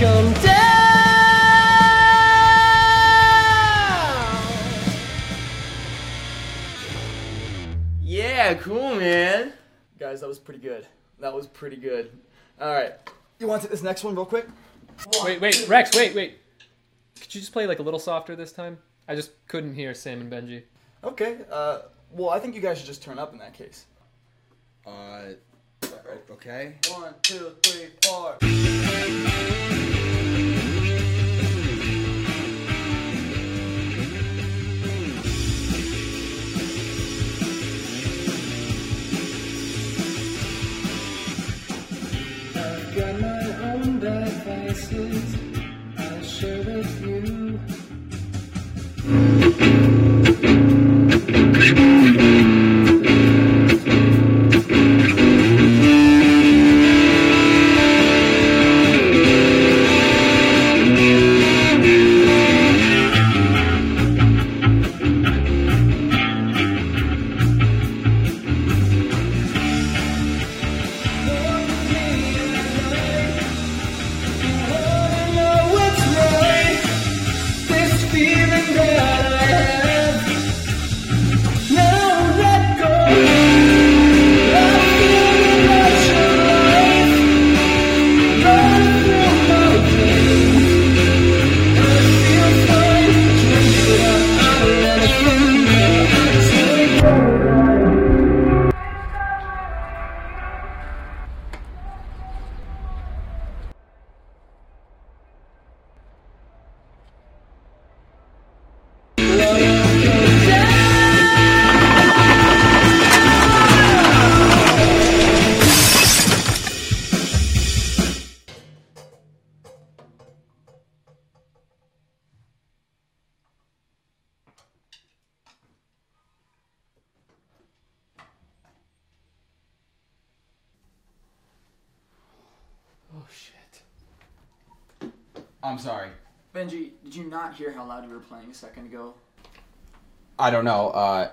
come down. Yeah, cool, man. Guys, that was pretty good. That was pretty good. All right. You want to this next one real quick? Wait, wait, Rex, wait, wait. Could you just play like a little softer this time? I just couldn't hear Sam and Benji. Okay. Uh, well, I think you guys should just turn up in that case. Uh, okay. One, two, three, four. I'm sorry. Benji, did you not hear how loud you were playing a second ago? I don't know. Uh,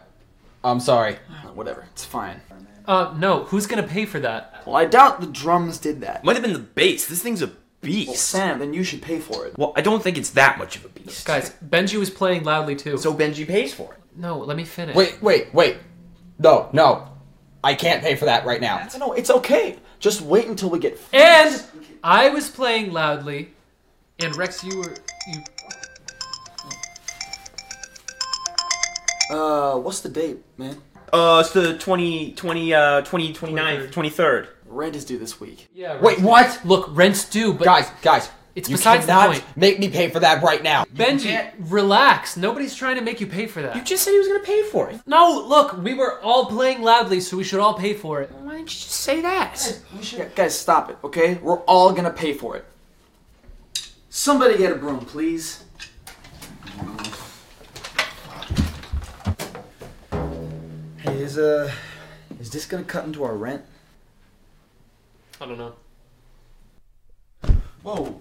I'm sorry. Uh, whatever, it's fine. Uh, no. Who's gonna pay for that? Well, I doubt the drums did that. Might have been the bass. This thing's a Well, beast. Sam, then you should pay for it. Well, I don't think it's that much of a beast. Guys, Benji was playing loudly too. So Benji pays for it. no, let me finish. Wait, wait, wait. No, no. I can't pay for that right now. No, it's okay. Just wait until we get. And I was playing loudly, and Rex, you were you. Uh, what's the date, man? Uh, it's the 20, 20, uh, 20, 29th, 23rd. Rent is due this week. Yeah. Rex. Wait, what? Look, rent's due, but Guys, guys. It's you besides the cannot point. make me pay for that right now. Benji, relax. Nobody's trying to make you pay for that. You just said he was gonna pay for it. no, look, we were all playing loudly, so we should all pay for it. Why didn't you just say that? Yeah, guys, stop it, okay? We're all gonna pay for it. Somebody get a broom, please. Hey, is uh, is this gonna cut into our rent? I don't know. Whoa,